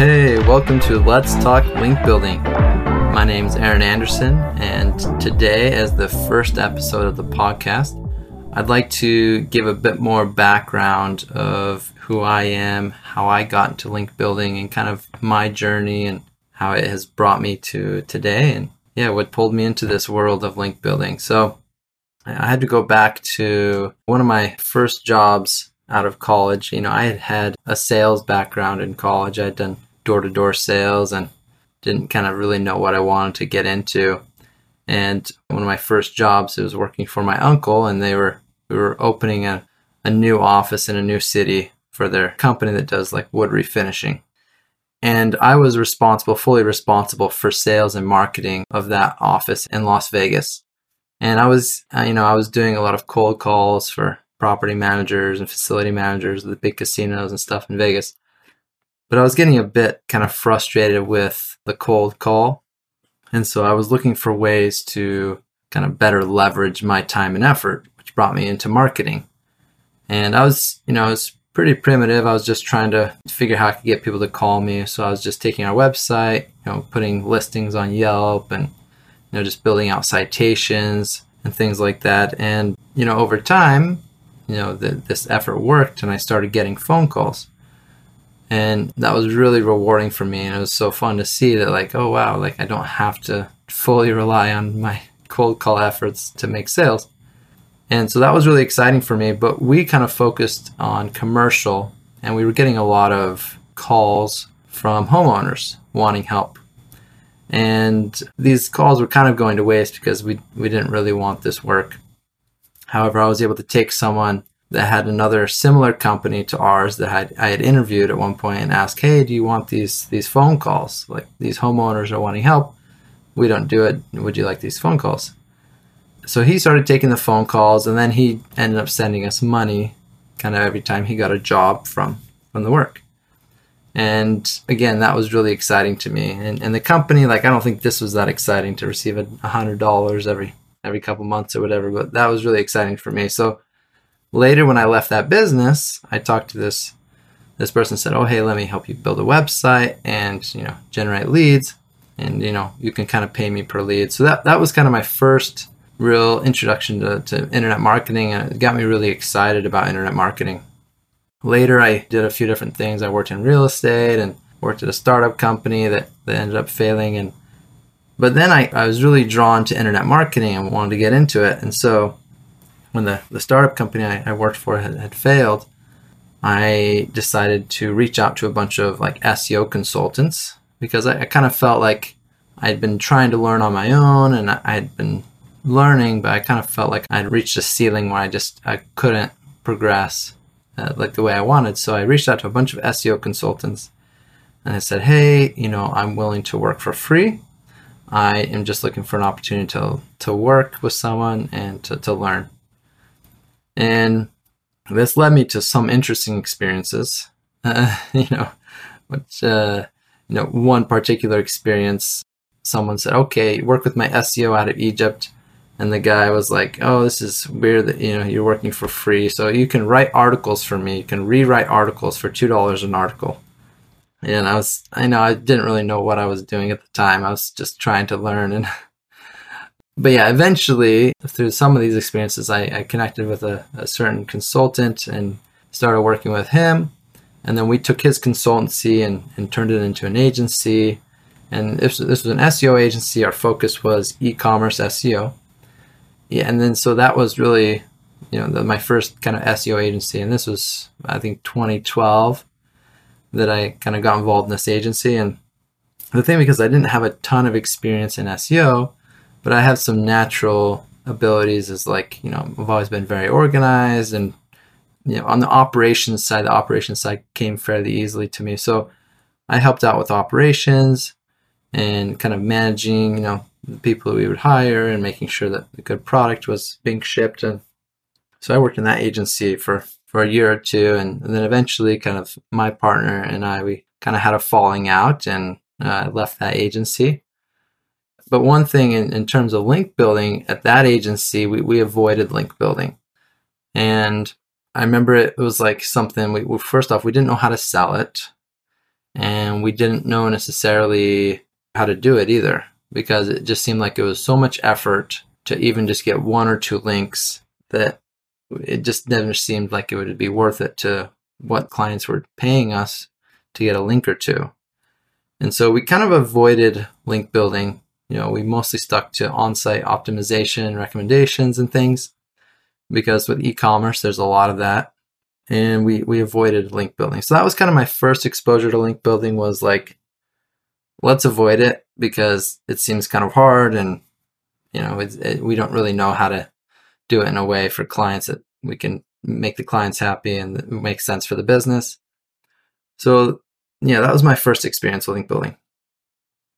Hey, welcome to Let's Talk Link Building. My name is Aaron Anderson, and today, as the first episode of the podcast, I'd like to give a bit more background of who I am, how I got into link building, and kind of my journey and how it has brought me to today, and yeah, what pulled me into this world of link building. So, I had to go back to one of my first jobs out of college. You know, I had had a sales background in college. I'd done door to door sales and didn't kind of really know what I wanted to get into. And one of my first jobs, was working for my uncle, and they were we were opening a, a new office in a new city for their company that does like wood refinishing. And I was responsible, fully responsible for sales and marketing of that office in Las Vegas. And I was, uh, you know, I was doing a lot of cold calls for property managers and facility managers of the big casinos and stuff in Vegas. But I was getting a bit kind of frustrated with the cold call. And so I was looking for ways to kind of better leverage my time and effort, which brought me into marketing. And I was, you know, I was pretty primitive. I was just trying to figure how I could get people to call me. So I was just taking our website, you know, putting listings on Yelp and, you know, just building out citations and things like that. And, you know, over time, you know, the, this effort worked and I started getting phone calls. And that was really rewarding for me. And it was so fun to see that, like, oh, wow, like I don't have to fully rely on my cold call efforts to make sales. And so that was really exciting for me. But we kind of focused on commercial and we were getting a lot of calls from homeowners wanting help. And these calls were kind of going to waste because we, we didn't really want this work. However, I was able to take someone that had another similar company to ours that I, I had interviewed at one point and ask, "Hey, do you want these these phone calls? Like these homeowners are wanting help. We don't do it. Would you like these phone calls?" So he started taking the phone calls, and then he ended up sending us money, kind of every time he got a job from from the work. And again, that was really exciting to me. And, and the company, like, I don't think this was that exciting to receive a hundred dollars every every couple months or whatever. But that was really exciting for me. So later, when I left that business, I talked to this this person said, "Oh, hey, let me help you build a website and you know generate leads, and you know you can kind of pay me per lead." So that that was kind of my first real introduction to, to internet marketing, and it got me really excited about internet marketing. Later, I did a few different things. I worked in real estate and worked at a startup company that, that ended up failing and but then I, I was really drawn to internet marketing and wanted to get into it. And so when the, the startup company I, I worked for had, had failed, I decided to reach out to a bunch of like SEO consultants because I, I kind of felt like I'd been trying to learn on my own and I, had been learning, but I kind of felt like I'd reached a ceiling where I just I couldn't progress uh, like the way I wanted. So I reached out to a bunch of SEO consultants and I said, "Hey, you know, I'm willing to work for free I am just looking for an opportunity to, to work with someone and to, to learn. And this led me to some interesting experiences. Uh, you know, which, uh, you know, one particular experience, someone said, okay, work with my SEO out of Egypt. And the guy was like, oh, this is weird that, you know, you're working for free. So you can write articles for me. You can rewrite articles for $2 an article and I was I know I didn't really know what I was doing at the time. I was just trying to learn and but yeah, eventually through some of these experiences I, I connected with a, a, certain consultant and started working with him. And then we took his consultancy and, and turned it into an agency. And this, this was an SEO agency. Our focus was e-commerce SEO. Yeah, and then so that was really, you know, the, my first kind of SEO agency. And this was, I think, 2012 that I kind of got involved in this agency. And the thing, because I didn't have a ton of experience in SEO, but I have some natural abilities is like, you know, I've always been very organized and, you know, on the operations side, the operations side came fairly easily to me. So I helped out with operations and kind of managing, you know, the people we would hire and making sure that the good product was being shipped. And so I worked in that agency for for a year or two, and, and then eventually, kind of my partner and I, we kind of had a falling out and uh, left that agency. But one thing in, in terms of link building at that agency, we, we avoided link building. And I remember it was like something we, first off, we didn't know how to sell it and we didn't know necessarily how to do it either because it just seemed like it was so much effort to even just get one or two links that it just never seemed like it would be worth it to what clients were paying us to get a link or two. And so we kind of avoided link building. You know, we mostly stuck to on site optimization, recommendations, and things because with e commerce, there's a lot of that. And we, we avoided link building. So that was kind of my first exposure to link building was like, let's avoid it because it seems kind of hard and, you know, it, we don't really know how to do it in a way for clients that we can make the clients happy and make sense for the business. So, yeah, that was my first experience with link building.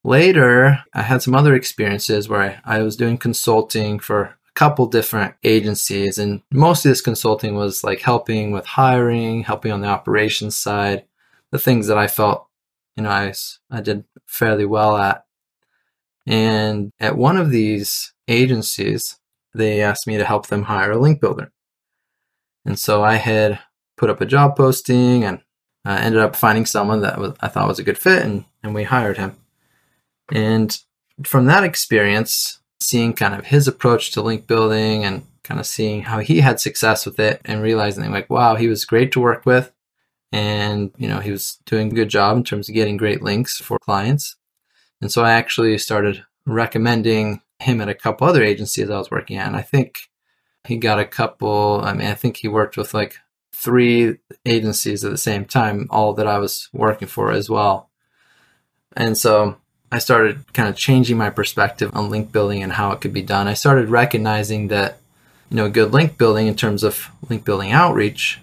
Later, I had some other experiences where I, I was doing consulting for a couple different agencies, and most of this consulting was like helping with hiring, helping on the operations side, the things that I felt, you know, I, I did fairly well at. And at one of these agencies, they asked me to help them hire a link builder. And so I had put up a job posting and uh, ended up finding someone that was, I thought was a good fit, and, and we hired him. And from that experience, seeing kind of his approach to link building and kind of seeing how he had success with it and realizing like, wow, he was great to work with. And, you know, he was doing a good job in terms of getting great links for clients. And so I actually started recommending him at a couple other agencies I was working at. And I think he got a couple, I mean, I think he worked with like three agencies at the same time, all that I was working for as well. And so I started kind of changing my perspective on link building and how it could be done. I started recognizing that, you know, good link building in terms of link building outreach,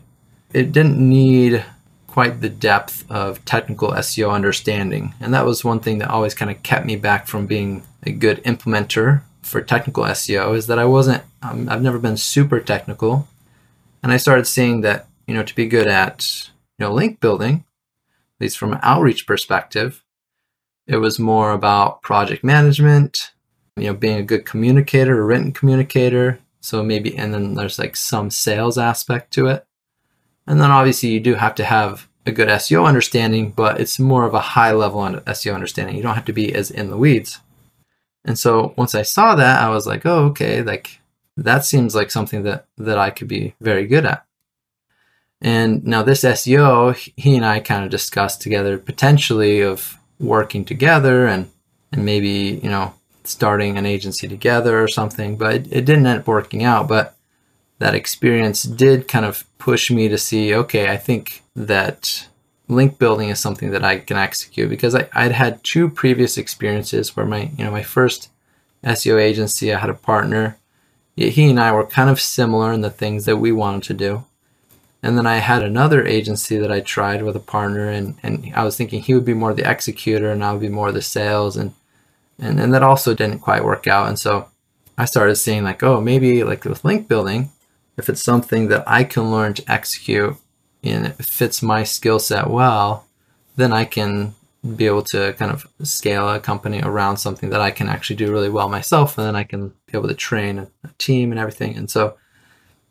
it didn't need quite the depth of technical SEO understanding. And that was one thing that always kind of kept me back from being a good implementer for technical SEO is that I wasn't, um, I've never been super technical. And I started seeing that, you know, to be good at, you know, link building, at least from an outreach perspective, it was more about project management, you know, being a good communicator, a written communicator. So maybe, and then there's like some sales aspect to it. And then obviously you do have to have a good SEO understanding, but it's more of a high level SEO understanding. You don't have to be as in the weeds. And so once I saw that, I was like, oh, okay, like that seems like something that, that I could be very good at. And now this SEO, he and I kind of discussed together potentially of working together and, and maybe, you know, starting an agency together or something, but it, it didn't end up working out. But that experience did kind of push me to see, okay, I think that link building is something that I can execute because I, I'd had two previous experiences where my, you know, my first SEO agency, I had a partner. He and I were kind of similar in the things that we wanted to do. And then I had another agency that I tried with a partner and, and I was thinking he would be more the executor and I would be more the sales and, and, and that also didn't quite work out. And so I started seeing like, oh, maybe like with link building, if it's something that I can learn to execute and it fits my skill set well, then I can be able to kind of scale a company around something that I can actually do really well myself. And then I can be able to train a team and everything. And so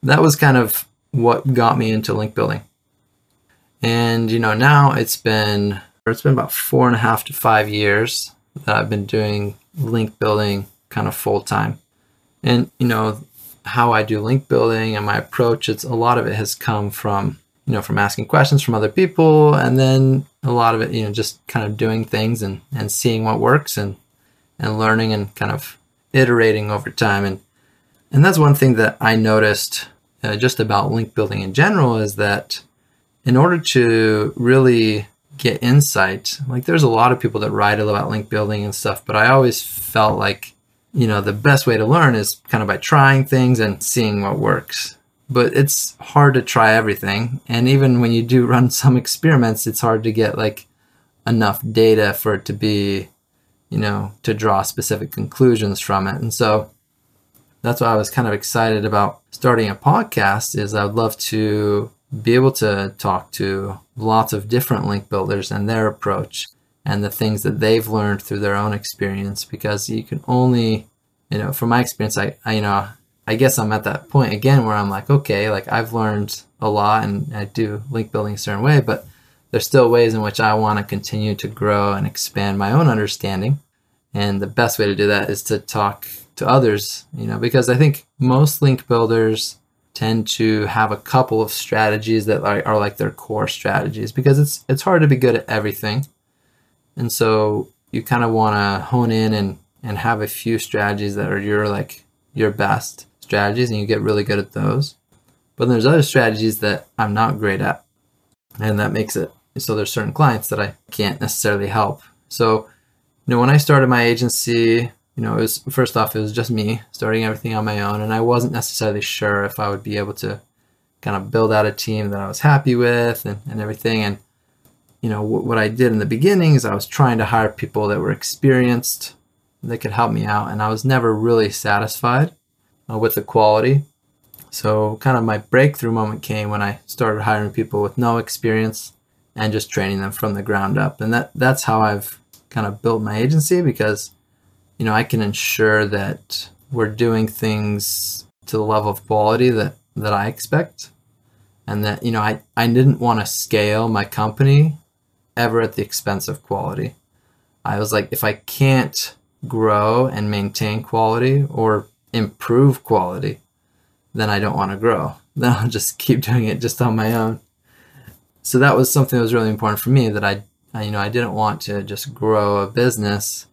that was kind of what got me into link building. And, you know, now it's been, it's been about four and a half to five years that I've been doing link building kind of full time. And, you know, how I do link building and my approach, it's a lot of it has come from you know, from asking questions from other people, and then a lot of it, you know, just kind of doing things and and seeing what works and and learning and kind of iterating over time. And and that's one thing that I noticed uh, just about link building in general is that in order to really get insight, like there's a lot of people that write about link building and stuff, but I always felt like you know the best way to learn is kind of by trying things and seeing what works but it's hard to try everything. And even when you do run some experiments, it's hard to get like enough data for it to be, you know, to draw specific conclusions from it. And so that's why I was kind of excited about starting a podcast is I would love to be able to talk to lots of different link builders and their approach and the things that they've learned through their own experience because you can only, you know, from my experience, I, I you know, I guess I'm at that point again where I'm like, okay, like I've learned a lot and I do link building a certain way, but there's still ways in which I want to continue to grow and expand my own understanding. And the best way to do that is to talk to others, you know, because I think most link builders tend to have a couple of strategies that are, are like their core strategies because it's it's hard to be good at everything. And so you kind of want to hone in and and have a few strategies that are your like your best strategies and you get really good at those. But there's other strategies that I'm not great at. And that makes it so there's certain clients that I can't necessarily help. So, you know, when I started my agency, you know, it was first off, it was just me starting everything on my own, and I wasn't necessarily sure if I would be able to kind of build out a team that I was happy with and, and everything. And, you know, w- what I did in the beginning is I was trying to hire people that were experienced that could help me out, and I was never really satisfied uh, with the quality. So, kind of my breakthrough moment came when I started hiring people with no experience and just training them from the ground up. And that that's how I've kind of built my agency because you know I can ensure that we're doing things to the level of quality that that I expect and that you know I, I didn't want to scale my company ever at the expense of quality. I was like if I can't grow and maintain quality or improve quality, then I don't want to grow. Then I'll just keep doing it just on my own. So that was something that was really important for me that I, I, you know I didn't want to just grow a business.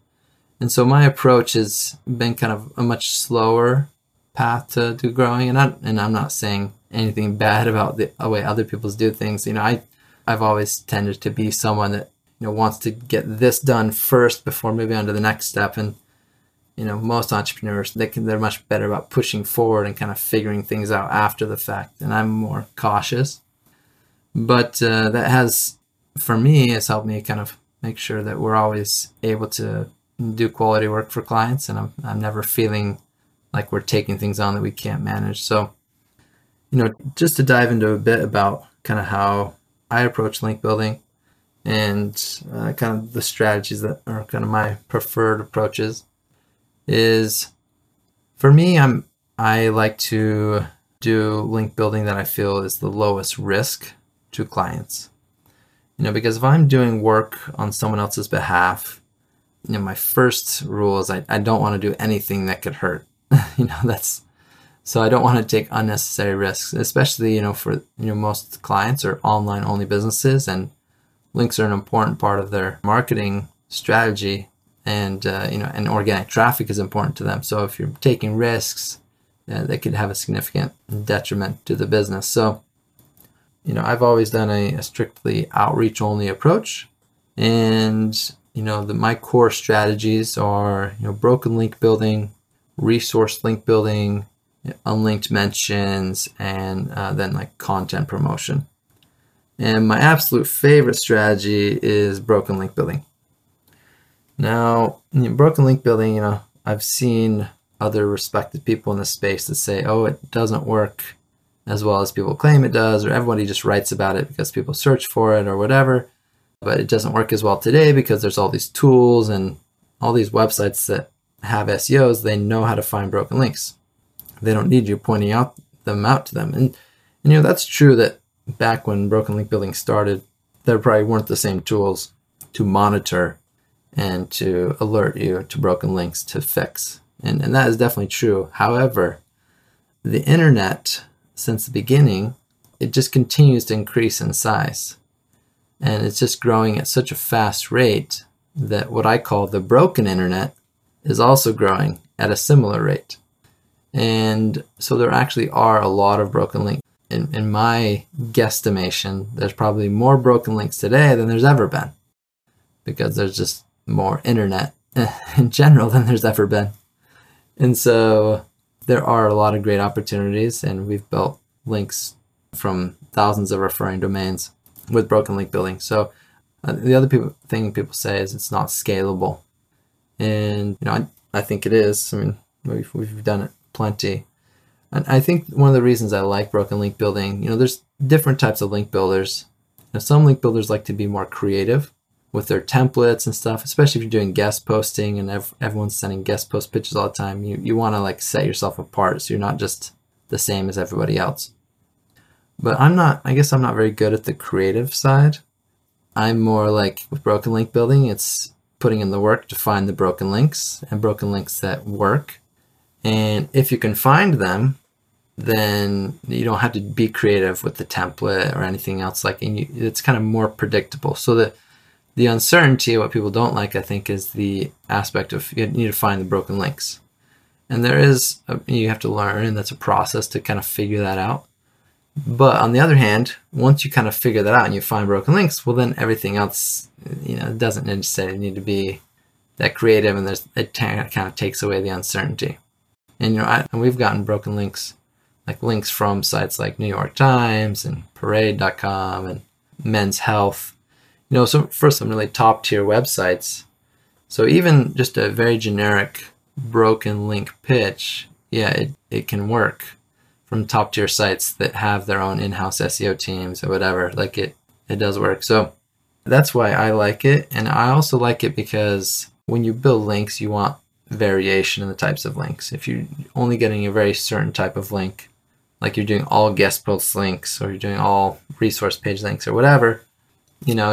And so my approach has been kind of a much slower path to, to growing. And, I, and I'm not saying anything bad about the way other people do things. You know I I've always tended to be someone that you know wants to get this done first before moving on to the next step. And you know most entrepreneurs they can they're much better about pushing forward and kind of figuring things out after the fact and I'm more cautious. But uh, that has for me has helped me kind of make sure that we're always able to do quality work for clients and I'm, I'm never feeling like we're taking things on that we can't manage. So you know just to dive into a bit about kind of how i approach link building and uh, kind of the strategies that are kind of my preferred approaches is for me i'm i like to do link building that i feel is the lowest risk to clients. You know, because if I'm doing work on someone else's behalf, you know, my first rule is I, I don't want to do anything that could hurt. you know, that's so I don't want to take unnecessary risks, especially, you know, for you know, most clients are online only businesses and links are an important part of their marketing strategy and uh, you know and organic traffic is important to them so if you're taking risks uh, they could have a significant detriment to the business so you know, I've always done a, a strictly outreach only approach. And, you know, the, my core strategies are, you know, broken link building, resource link building, unlinked mentions, and uh, then like content promotion. And my absolute favorite strategy is broken link building. Now, broken link building, you know, I've seen other respected people in the space that say, oh, it doesn't work as well as people claim it does, or everybody just writes about it because people search for it or whatever. But it doesn't work as well today because there's all these tools and all these websites that have SEOs, they know how to find broken links. They don't need you pointing out them out to them. And, and you know, that's true that back when broken link building started, there probably weren't the same tools to monitor and to alert you to broken links to fix. And, and that is definitely true. However, the internet since the beginning, it just continues to increase in size. And it's just growing at such a fast rate that what I call the broken internet is also growing at a similar rate. And so there actually are a lot of broken links. In, in my guesstimation, there's probably more broken links today than there's ever been because there's just more internet in general than there's ever been. And so there are a lot of great opportunities, and we've built links from thousands of referring domains with broken link building. So uh, the other people, thing people say is it's not scalable, and you know I, I think it is. I mean we've we've done it plenty, and I think one of the reasons I like broken link building, you know, there's different types of link builders. Some link builders like to be more creative with their templates and stuff, especially if you're doing guest posting and ev- everyone's sending guest post pitches all the time. You, you want to like set yourself apart so you're not just the same as everybody else. But I'm not, I guess I'm not very good at the creative side. I'm more like with broken link building, it's putting in the work to find the broken links and broken links that work. And if you can find them, then you don't have to be creative with the template or anything else like and you, it's kind of more predictable so the the uncertainty what people don't like i think is the aspect of you need to find the broken links. And there is a, you have to learn and that's a process to kind of figure that out. But on the other hand once you kind of figure that out and you find broken links well then everything else you know doesn't necessarily need to be that creative and there's it kind of takes away the uncertainty. And you know I, and we've gotten broken links like links from sites like New York Times and Parade.com and Men's Health. You know, so for some really top tier websites. So even just a very generic broken link pitch, yeah, it, it can work from top tier sites that have their own in-house SEO teams or whatever. Like it, it does work. So that's why I like it. And I also like it because when you build links, you want variation in the types of links. If you're only getting a very certain type of link, like you're doing all guest post links or you're doing all resource page links or whatever, you know,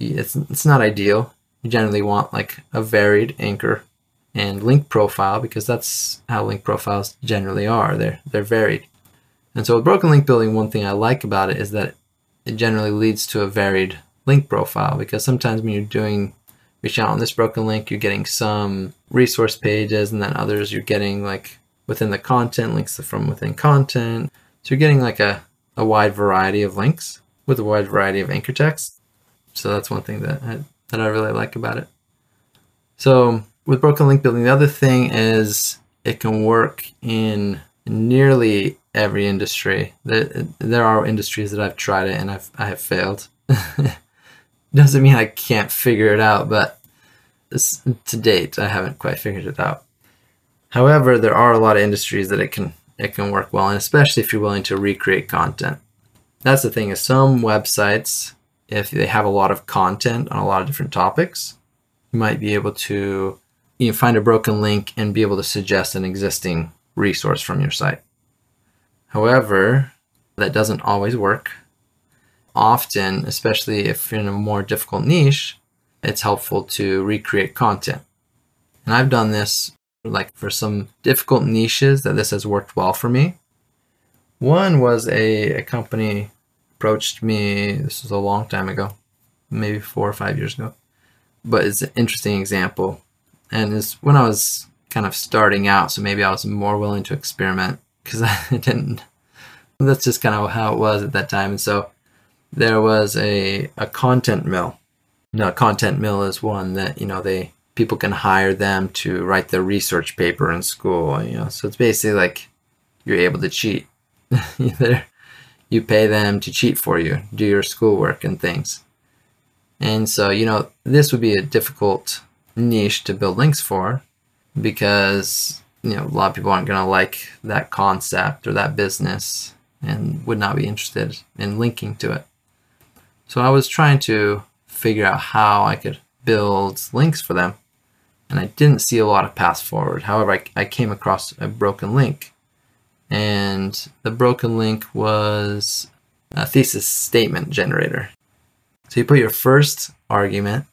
it's, it's not ideal. You generally want like a varied anchor and link profile because that's how link profiles generally are. They're, they're varied. And so with broken link building, one thing I like about it is that it generally leads to a varied link profile because sometimes when you're doing reach out on this broken link, you're getting some resource pages and then others you're getting like within the content, links from within content. So you're getting like a, a wide variety of links with a wide variety of anchor text. So that's one thing that I, that I really like about it. So with broken link building, the other thing is it can work in nearly every industry. There, are industries that I've tried it and I've I have failed. Doesn't mean I can't figure it out, but this, to date I haven't quite figured it out. However, there are a lot of industries that it can it can work well, and especially if you're willing to recreate content. That's the thing is some websites, if they have a lot of content on a lot of different topics, you might be able to you know, find a broken link and be able to suggest an existing resource from your site. However, that doesn't always work. Often, especially if you're in a more difficult niche, it's helpful to recreate content. And I've done this like for some difficult niches that this has worked well for me. One was a, a company approached me, this was a long time ago, maybe four or five years ago. But it's an interesting example. And it's when I was kind of starting out, so maybe I was more willing to experiment because I didn't. That's just kind of how it was at that time. And so there was a, a content mill. Now, content mill is one that, you know, they people can hire them to write their research paper in school. You know, so it's basically like you're able to cheat. you pay them to cheat for you, do your schoolwork and things. And so, you know, this would be a difficult niche to build links for because, you know, a lot of people aren't going to like that concept or that business and would not be interested in linking to it. So I was trying to figure out how I could build links for them and I didn't see a lot of paths forward. However, I, I came across a broken link, and the broken link was a thesis statement generator. So you put your first argument,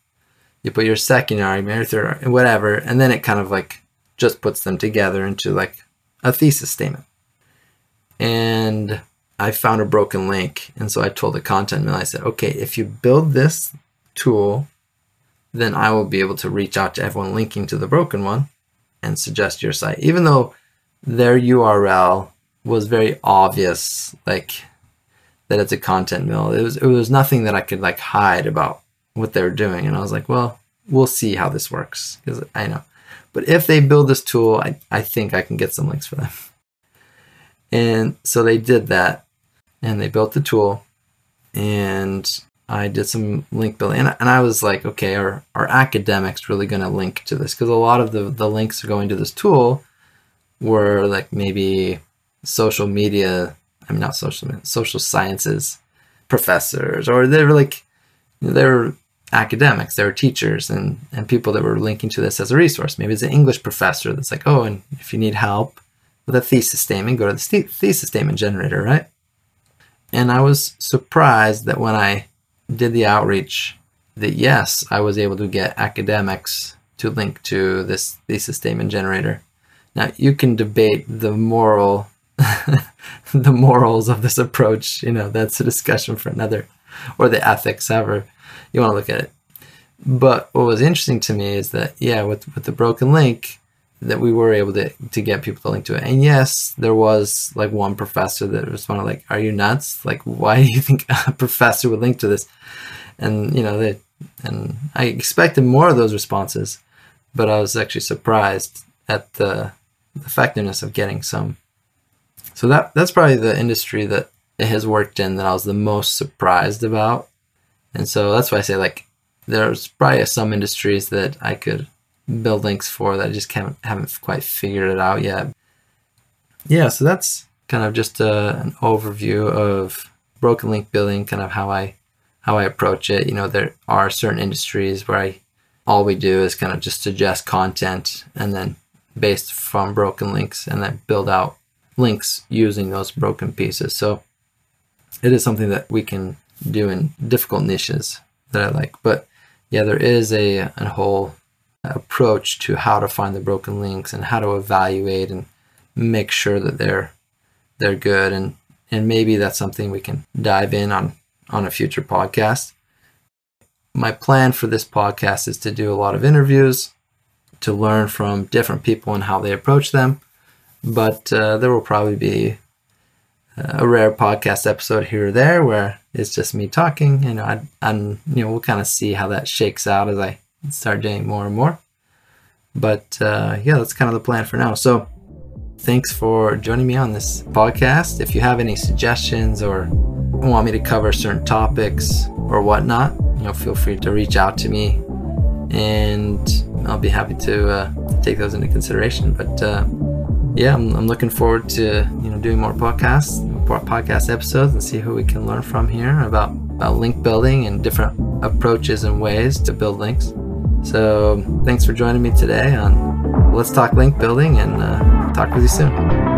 you put your second argument, or third, whatever, and then it kind of like just puts them together into like a thesis statement. And I found a broken link, and so I told the content mill, I said, okay, if you build this tool then I will be able to reach out to everyone linking to the broken one and suggest your site. Even though their URL was very obvious, like that it's a content mill. It was it was nothing that I could like hide about what they were doing. And I was like, well, we'll see how this works because I know. But if they build this tool, I, I think I can get some links for them. And so they did that and they built the tool and I did some link building, and, and I was like, okay, are, are academics really going to link to this? Because a lot of the, the links are going to this tool were like maybe social media, I mean, not social, social sciences professors, or they were like, they were academics, they were teachers and, and people that were linking to this as a resource. Maybe it's an English professor that's like, oh, and if you need help with a thesis statement, go to the thesis statement generator, right? And I was surprised that when I did the outreach, that yes, I was able to get academics to link to this thesis statement generator. Now you can debate the moral, the morals of this approach. You know that's a discussion for another, or the ethics, however you want to look at it. But what was interesting to me is that yeah, with with the broken link, that we were able to to get people to link to it. And yes, there was like one professor that responded like, "Are you nuts? Like, why do you think a professor would link to this?" And you know, they and I expected more of those responses, but I was actually surprised at the effectiveness of getting some. So that that's probably the industry that it has worked in that I was the most surprised about. And so that's why I say like there's probably some industries that I could build links for that I just can't, haven't quite figured it out yet. Yeah, so that's kind of just a, uh, an overview of broken link building, kind of how I how I approach it. You know, there are certain industries where I all we do is kind of just suggest content and then based from broken links and then build out links using those broken pieces. So it is something that we can do in difficult niches that I like. But yeah, there is a, a whole approach to how to find the broken links and how to evaluate and make sure that they're they're good and and maybe that's something we can dive in on on a future podcast. My plan for this podcast is to do a lot of interviews to learn from different people and how they approach them. But uh, there will probably be a rare podcast episode here or there where it's just me talking. You know, I, you know, we'll kind of see how that shakes out as I start doing more and more. But uh, yeah, that's kind of the plan for now. So thanks for joining me on this podcast. If you have any suggestions or want me to cover certain topics or whatnot, you know, feel free to reach out to me, and I'll be happy to, uh, take those into consideration. But uh, yeah, I'm, I'm, looking forward to you know doing more podcasts, more podcast episodes, and see who we can learn from here about about link building and different approaches and ways to build links. So thanks for joining me today on Let's Talk Link Building, and uh, talk with you soon.